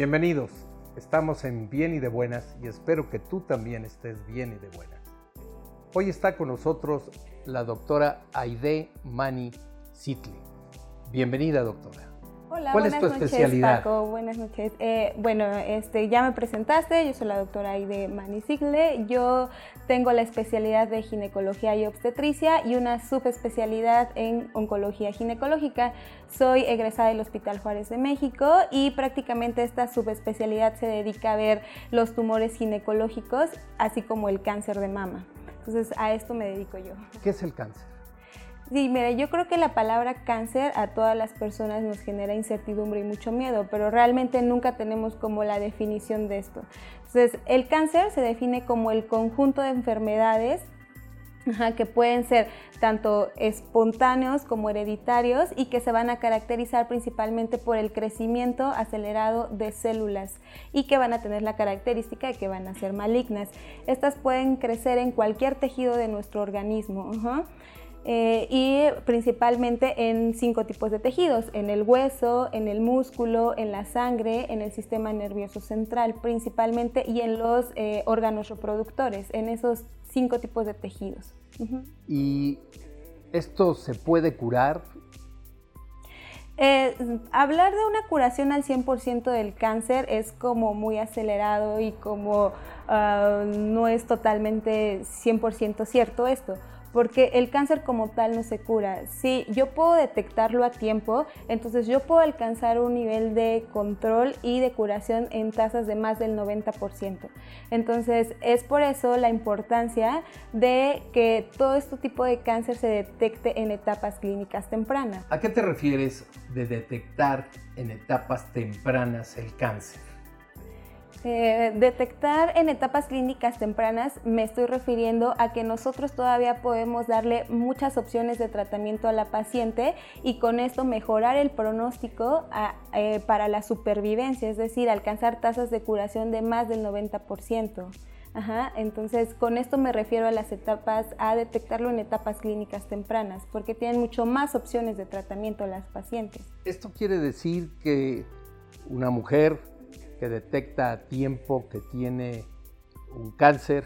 Bienvenidos, estamos en Bien y de Buenas y espero que tú también estés bien y de buenas. Hoy está con nosotros la doctora Aide Mani Sitli. Bienvenida, doctora. Hola, ¿Cuál es buenas tu noches, especialidad? Paco. Buenas noches. Eh, bueno, este, ya me presentaste, yo soy la doctora Aide Manicigle. Yo tengo la especialidad de ginecología y obstetricia y una subespecialidad en oncología ginecológica. Soy egresada del Hospital Juárez de México y prácticamente esta subespecialidad se dedica a ver los tumores ginecológicos, así como el cáncer de mama. Entonces, a esto me dedico yo. ¿Qué es el cáncer? Sí, mira, yo creo que la palabra cáncer a todas las personas nos genera incertidumbre y mucho miedo, pero realmente nunca tenemos como la definición de esto. Entonces, el cáncer se define como el conjunto de enfermedades ajá, que pueden ser tanto espontáneos como hereditarios y que se van a caracterizar principalmente por el crecimiento acelerado de células y que van a tener la característica de que van a ser malignas. Estas pueden crecer en cualquier tejido de nuestro organismo. ajá. Eh, y principalmente en cinco tipos de tejidos, en el hueso, en el músculo, en la sangre, en el sistema nervioso central principalmente y en los eh, órganos reproductores, en esos cinco tipos de tejidos. ¿Y esto se puede curar? Eh, hablar de una curación al 100% del cáncer es como muy acelerado y como ah, no es totalmente 100% cierto esto, porque el cáncer como tal no se cura. Si yo puedo detectarlo a tiempo, entonces yo puedo alcanzar un nivel de control y de curación en tasas de más del 90%. Entonces es por eso la importancia de que todo este tipo de cáncer se detecte en etapas clínicas tempranas. ¿A qué te refieres de detectar en etapas tempranas el cáncer? Eh, detectar en etapas clínicas tempranas me estoy refiriendo a que nosotros todavía podemos darle muchas opciones de tratamiento a la paciente y con esto mejorar el pronóstico eh, para la supervivencia, es decir, alcanzar tasas de curación de más del 90%. Ajá, entonces con esto me refiero a las etapas, a detectarlo en etapas clínicas tempranas, porque tienen mucho más opciones de tratamiento las pacientes. Esto quiere decir que una mujer que detecta a tiempo que tiene un cáncer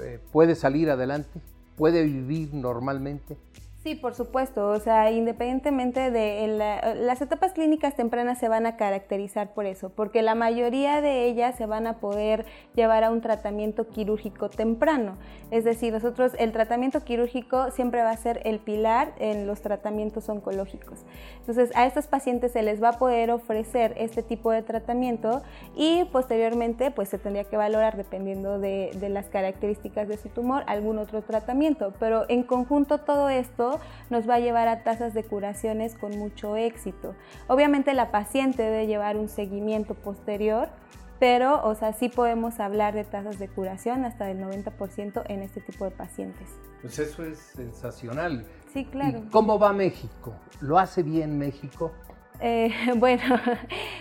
eh, puede salir adelante, puede vivir normalmente. Sí, por supuesto. O sea, independientemente de la- las etapas clínicas tempranas se van a caracterizar por eso, porque la mayoría de ellas se van a poder llevar a un tratamiento quirúrgico temprano. Es decir, nosotros el tratamiento quirúrgico siempre va a ser el pilar en los tratamientos oncológicos. Entonces, a estos pacientes se les va a poder ofrecer este tipo de tratamiento y posteriormente, pues se tendría que valorar dependiendo de, de las características de su tumor algún otro tratamiento. Pero en conjunto todo esto nos va a llevar a tasas de curaciones con mucho éxito. Obviamente la paciente debe llevar un seguimiento posterior, pero, o sea, sí podemos hablar de tasas de curación hasta del 90% en este tipo de pacientes. Pues eso es sensacional. Sí, claro. ¿Y cómo va México? ¿Lo hace bien México? Eh, bueno,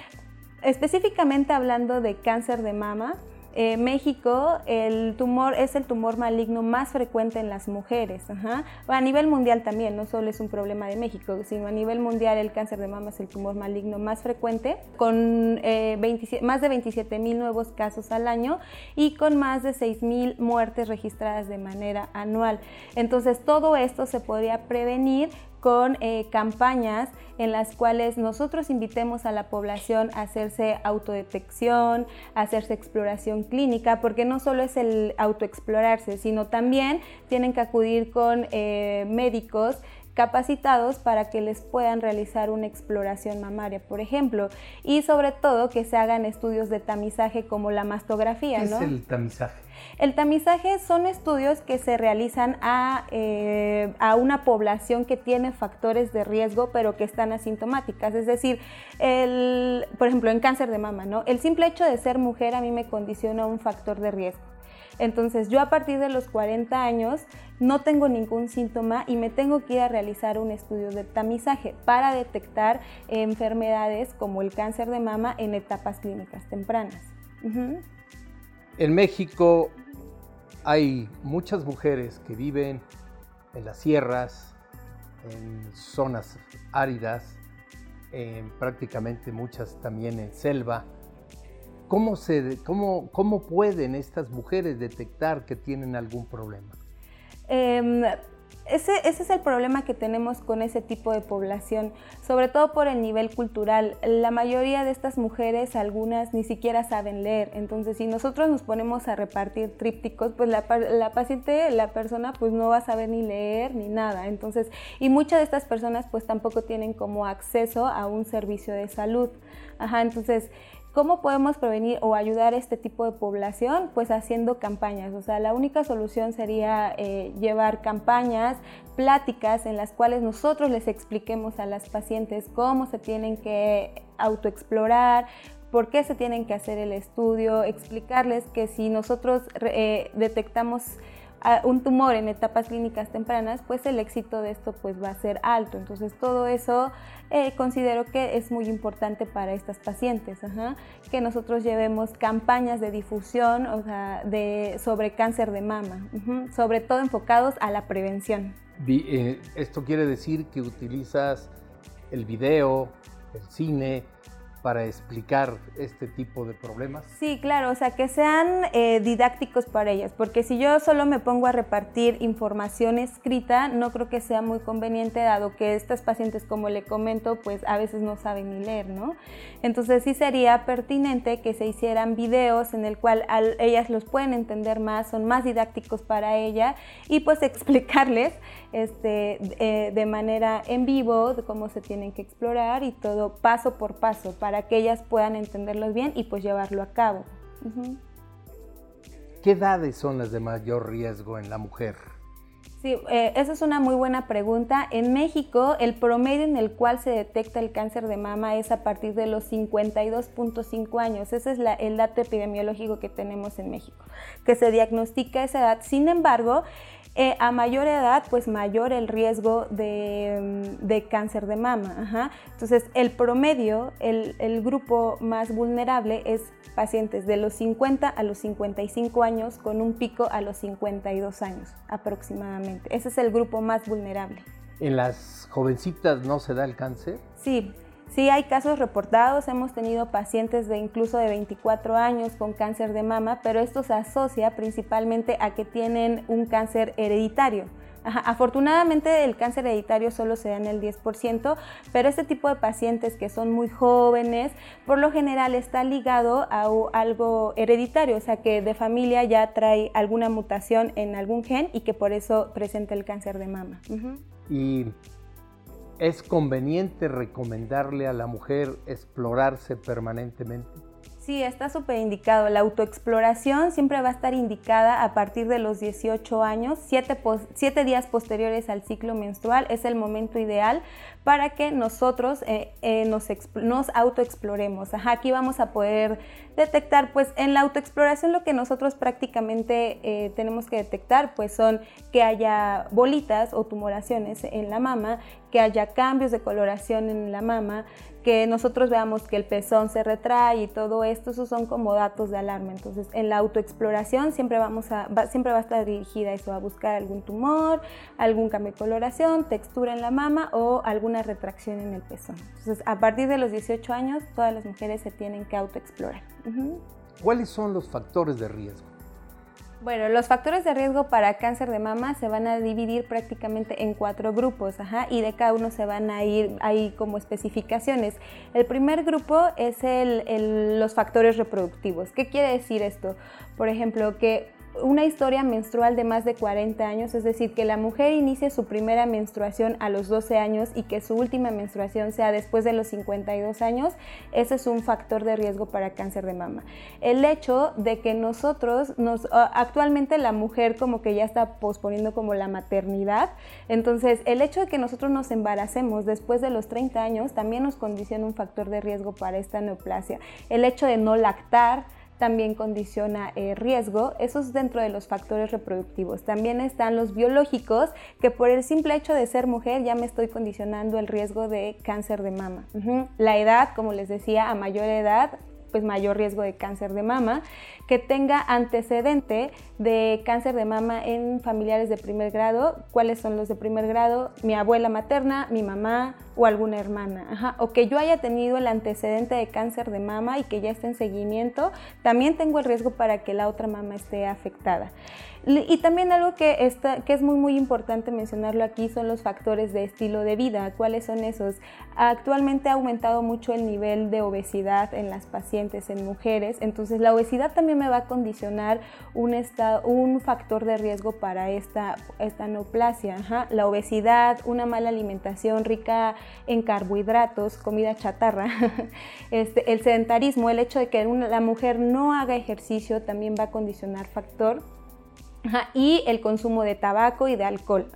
específicamente hablando de cáncer de mama, eh, México el tumor es el tumor maligno más frecuente en las mujeres. A nivel mundial también, no solo es un problema de México, sino a nivel mundial el cáncer de mama es el tumor maligno más frecuente, con eh, 27 más de 27 mil nuevos casos al año y con más de 6 mil muertes registradas de manera anual. Entonces todo esto se podría prevenir con eh, campañas en las cuales nosotros invitemos a la población a hacerse autodetección, a hacerse exploración clínica, porque no solo es el autoexplorarse, sino también tienen que acudir con eh, médicos capacitados para que les puedan realizar una exploración mamaria, por ejemplo, y sobre todo que se hagan estudios de tamizaje como la mastografía, ¿Qué ¿no? es el tamizaje? El tamizaje son estudios que se realizan a, eh, a una población que tiene factores de riesgo pero que están asintomáticas. Es decir, el, por ejemplo, en cáncer de mama, ¿no? El simple hecho de ser mujer a mí me condiciona un factor de riesgo. Entonces yo a partir de los 40 años no tengo ningún síntoma y me tengo que ir a realizar un estudio de tamizaje para detectar enfermedades como el cáncer de mama en etapas clínicas tempranas. En México hay muchas mujeres que viven en las sierras, en zonas áridas, en prácticamente muchas también en selva, ¿cómo, se, cómo, ¿cómo pueden estas mujeres detectar que tienen algún problema? Em, ese, ese, es el problema que tenemos con ese tipo de población, sobre todo por el nivel cultural. La mayoría de estas mujeres, algunas ni siquiera saben leer, entonces si nosotros nos ponemos a repartir trípticos, pues la, la paciente, la persona, pues no va a saber ni leer ni nada. Entonces, y muchas de estas personas pues tampoco tienen como acceso a un servicio de salud. Ajá, entonces ¿Cómo podemos prevenir o ayudar a este tipo de población? Pues haciendo campañas. O sea, la única solución sería eh, llevar campañas, pláticas en las cuales nosotros les expliquemos a las pacientes cómo se tienen que autoexplorar, por qué se tienen que hacer el estudio, explicarles que si nosotros eh, detectamos un tumor en etapas clínicas tempranas, pues el éxito de esto pues va a ser alto. Entonces todo eso eh, considero que es muy importante para estas pacientes, que nosotros llevemos campañas de difusión de, sobre cáncer de mama, sobre todo enfocados a la prevención. Eh, esto quiere decir que utilizas el video, el cine, para explicar este tipo de problemas? Sí, claro, o sea, que sean eh, didácticos para ellas, porque si yo solo me pongo a repartir información escrita, no creo que sea muy conveniente, dado que estas pacientes, como le comento, pues a veces no saben ni leer, ¿no? Entonces sí sería pertinente que se hicieran videos en el cual ellas los pueden entender más, son más didácticos para ella y pues explicarles este, eh, de manera en vivo cómo se tienen que explorar y todo paso por paso para que ellas puedan entenderlos bien y pues llevarlo a cabo. ¿Qué edades son las de mayor riesgo en la mujer? Sí, eh, esa es una muy buena pregunta. En México, el promedio en el cual se detecta el cáncer de mama es a partir de los 52.5 años. Ese es el dato epidemiológico que tenemos en México, que se diagnostica esa edad. Sin embargo, eh, a mayor edad, pues mayor el riesgo de, mm, cáncer de mama. Entonces, el promedio, el, el, grupo más vulnerable es pacientes de los 50 a los 55 años con un pico a los 52 años aproximadamente. Ese es el grupo más vulnerable. ¿En las jovencitas no se da el cáncer? Sí, Sí hay casos reportados, hemos tenido pacientes de incluso de 24 años con cáncer de mama, pero esto se asocia principalmente a que tienen un cáncer hereditario. Afortunadamente el cáncer hereditario solo se da en el 10%, pero este tipo de pacientes que son muy jóvenes, por lo general está ligado a algo hereditario, o sea que de familia ya trae alguna mutación en algún gen y que por eso presenta el cáncer de mama. Y ¿Es conveniente recomendarle a la mujer explorarse permanentemente? Sí, está súper indicado. La autoexploración siempre va a estar indicada a partir de los 18 años. Siete, días posteriores al ciclo menstrual es el momento ideal para que nosotros eh, eh, nos, autoexploremos. aquí vamos a poder detectar, pues en la autoexploración lo que nosotros prácticamente eh, tenemos que detectar, pues son que haya bolitas o tumoraciones en la mama, que haya cambios de coloración en la mama, que nosotros veamos que el pezón se retrae y todo esto, esos son como datos de alarma. Entonces, en la autoexploración siempre, vamos a, va, siempre va a estar dirigida eso, a buscar algún tumor, algún cambio de coloración, textura en la mama o alguna retracción en el pezón. Entonces, a partir de los 18 años, todas las mujeres se tienen que autoexplorar. ¿Cuáles son los factores de riesgo? Bueno, los factores de riesgo para cáncer de mama se van a dividir prácticamente en cuatro grupos, ajá, y de cada uno se van a ir ahí como especificaciones. El primer grupo es el, los factores reproductivos. ¿Qué quiere decir esto? Por ejemplo, que una historia menstrual de más de 40 años, es decir, que la mujer inicie su primera menstruación a los 12 años y que su última menstruación sea después de los 52 años, ese es un factor de riesgo para cáncer de mama. El hecho de que nosotros, nos, actualmente la mujer como que ya está posponiendo como la maternidad, entonces el hecho de que nosotros nos embaracemos después de los 30 años también nos condiciona un factor de riesgo para esta neoplasia. El hecho de no lactar, también condiciona eh, riesgo. Eso es dentro de los factores reproductivos. También están los biológicos, que por el simple hecho de ser mujer ya me estoy condicionando el riesgo de cáncer de mama. La edad, como les decía, a mayor edad pues mayor riesgo de cáncer de mama, que tenga antecedente de cáncer de mama en familiares de primer grado. ¿Cuáles son los de primer grado? Mi abuela materna, mi mamá, o alguna hermana, o que yo haya tenido el antecedente de cáncer de mama y que ya esté en seguimiento, también tengo el riesgo para que la otra mama esté afectada. Y también algo que, está, que es muy muy importante mencionarlo aquí son los factores de estilo de vida. ¿Cuáles son esos? Actualmente ha aumentado mucho el nivel de obesidad en las pacientes, en mujeres. Entonces la obesidad también me va a condicionar un, estado, un factor de riesgo para esta, esta neoplasia. La obesidad, una mala alimentación rica en carbohidratos, comida chatarra, este, el sedentarismo, el hecho de que la mujer no haga ejercicio también va a condicionar factor y el consumo de tabaco y de alcohol.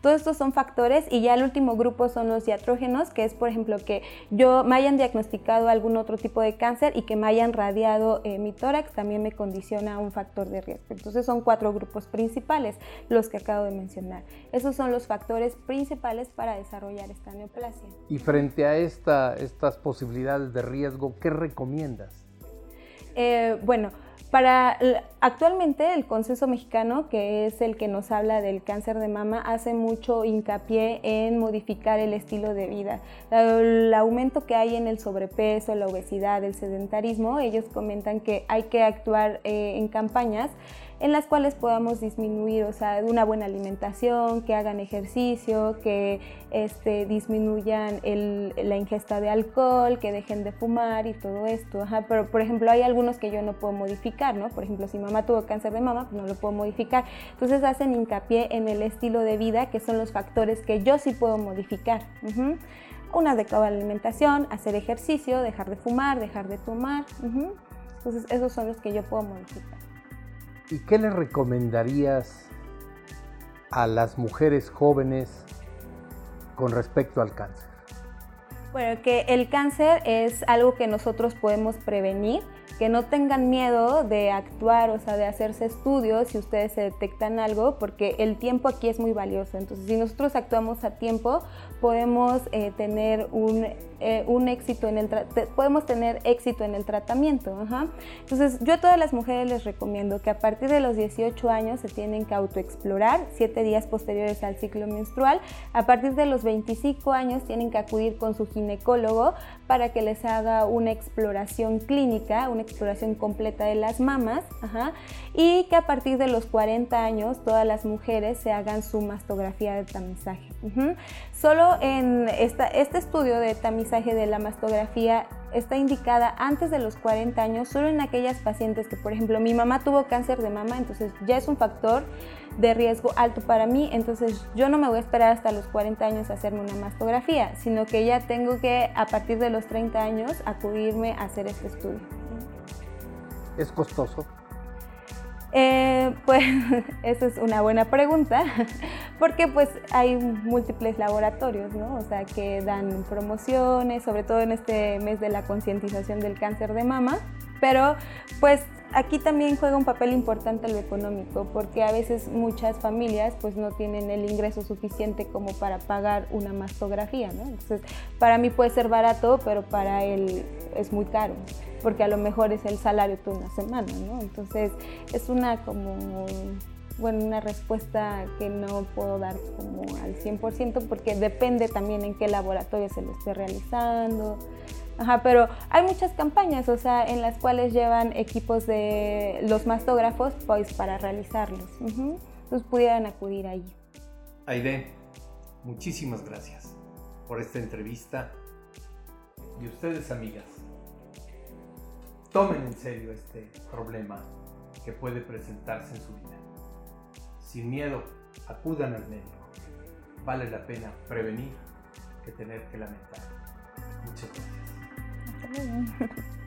Todos estos son factores y ya el último grupo son los diatrógenos, que es por ejemplo que yo me hayan diagnosticado algún otro tipo de cáncer y que me hayan radiado eh, mi tórax también me condiciona un factor de riesgo. Entonces son cuatro grupos principales los que acabo de mencionar. Esos son los factores principales para desarrollar esta neoplasia. Y frente a esta, estas posibilidades de riesgo, ¿qué recomiendas? Eh, bueno, para actualmente el consenso mexicano, que es el que nos habla del cáncer de mama, hace mucho hincapié en modificar el estilo de vida. El aumento que hay en el sobrepeso, la obesidad, el sedentarismo, ellos comentan que hay que actuar eh, en campañas en las cuales podamos disminuir, o sea, una buena alimentación, que hagan ejercicio, que este, disminuyan la ingesta de alcohol, que dejen de fumar y todo esto. Pero, por ejemplo, hay algunos que yo no puedo modificar, ¿no? Por ejemplo, si mamá tuvo cáncer de mama, pues no lo puedo modificar. Entonces hacen hincapié en el estilo de vida, que son los factores que yo sí puedo modificar. Una adecuada alimentación, hacer ejercicio, dejar de fumar, dejar de tomar. Entonces, esos son los que yo puedo modificar. ¿Y qué le recomendarías a las mujeres jóvenes con respecto al cáncer? Bueno, que el cáncer es algo que nosotros podemos prevenir, que no tengan miedo de actuar, o sea, de hacerse estudios si ustedes se detectan algo, porque el tiempo aquí es muy valioso. Entonces, si nosotros actuamos a tiempo, podemos eh, tener un eh, un éxito en el podemos tener éxito en el tratamiento. Entonces, yo a todas las mujeres les recomiendo que a partir de los 18 años se tienen que autoexplorar, 7 días posteriores al ciclo menstrual. A partir de los 25 años tienen que acudir con su ginecólogo para que les haga una exploración clínica, una exploración completa de las mamas. Y que a partir de los 40 años todas las mujeres se hagan su mastografía de tamizaje. Solo en esta, este estudio de tamizaje de la mastografía está indicada antes de los 40 años, solo en aquellas pacientes que, por ejemplo, mi mamá tuvo cáncer de mama, entonces ya es un factor de riesgo alto para mí, entonces yo no me voy a esperar hasta los 40 años a hacerme una mastografía, sino que ya tengo que, a partir de los 30 años, acudirme a hacer este estudio. ¿Es costoso? Eh, pues esa es una buena pregunta, porque pues hay múltiples laboratorios, ¿no? O sea, que dan promociones, sobre todo en este mes de la concientización del cáncer de mama, pero pues aquí también juega un papel importante lo económico, porque a veces muchas familias pues no tienen el ingreso suficiente como para pagar una mastografía, ¿no? Entonces, para mí puede ser barato, pero para él es muy caro porque a lo mejor es el salario de una semana, ¿no? Entonces es una como, bueno, una respuesta que no puedo dar como al 100% porque depende también en qué laboratorio se lo esté realizando. Ajá, pero hay muchas campañas, o sea, en las cuales llevan equipos de los mastógrafos pues para realizarlos. Entonces pudieran acudir ahí. Aide, muchísimas gracias por esta entrevista. Y ustedes, amigas, tomen en serio este problema que puede presentarse en su vida. Sin miedo, acudan al médico. Vale la pena prevenir que tener que lamentar. Muchas gracias.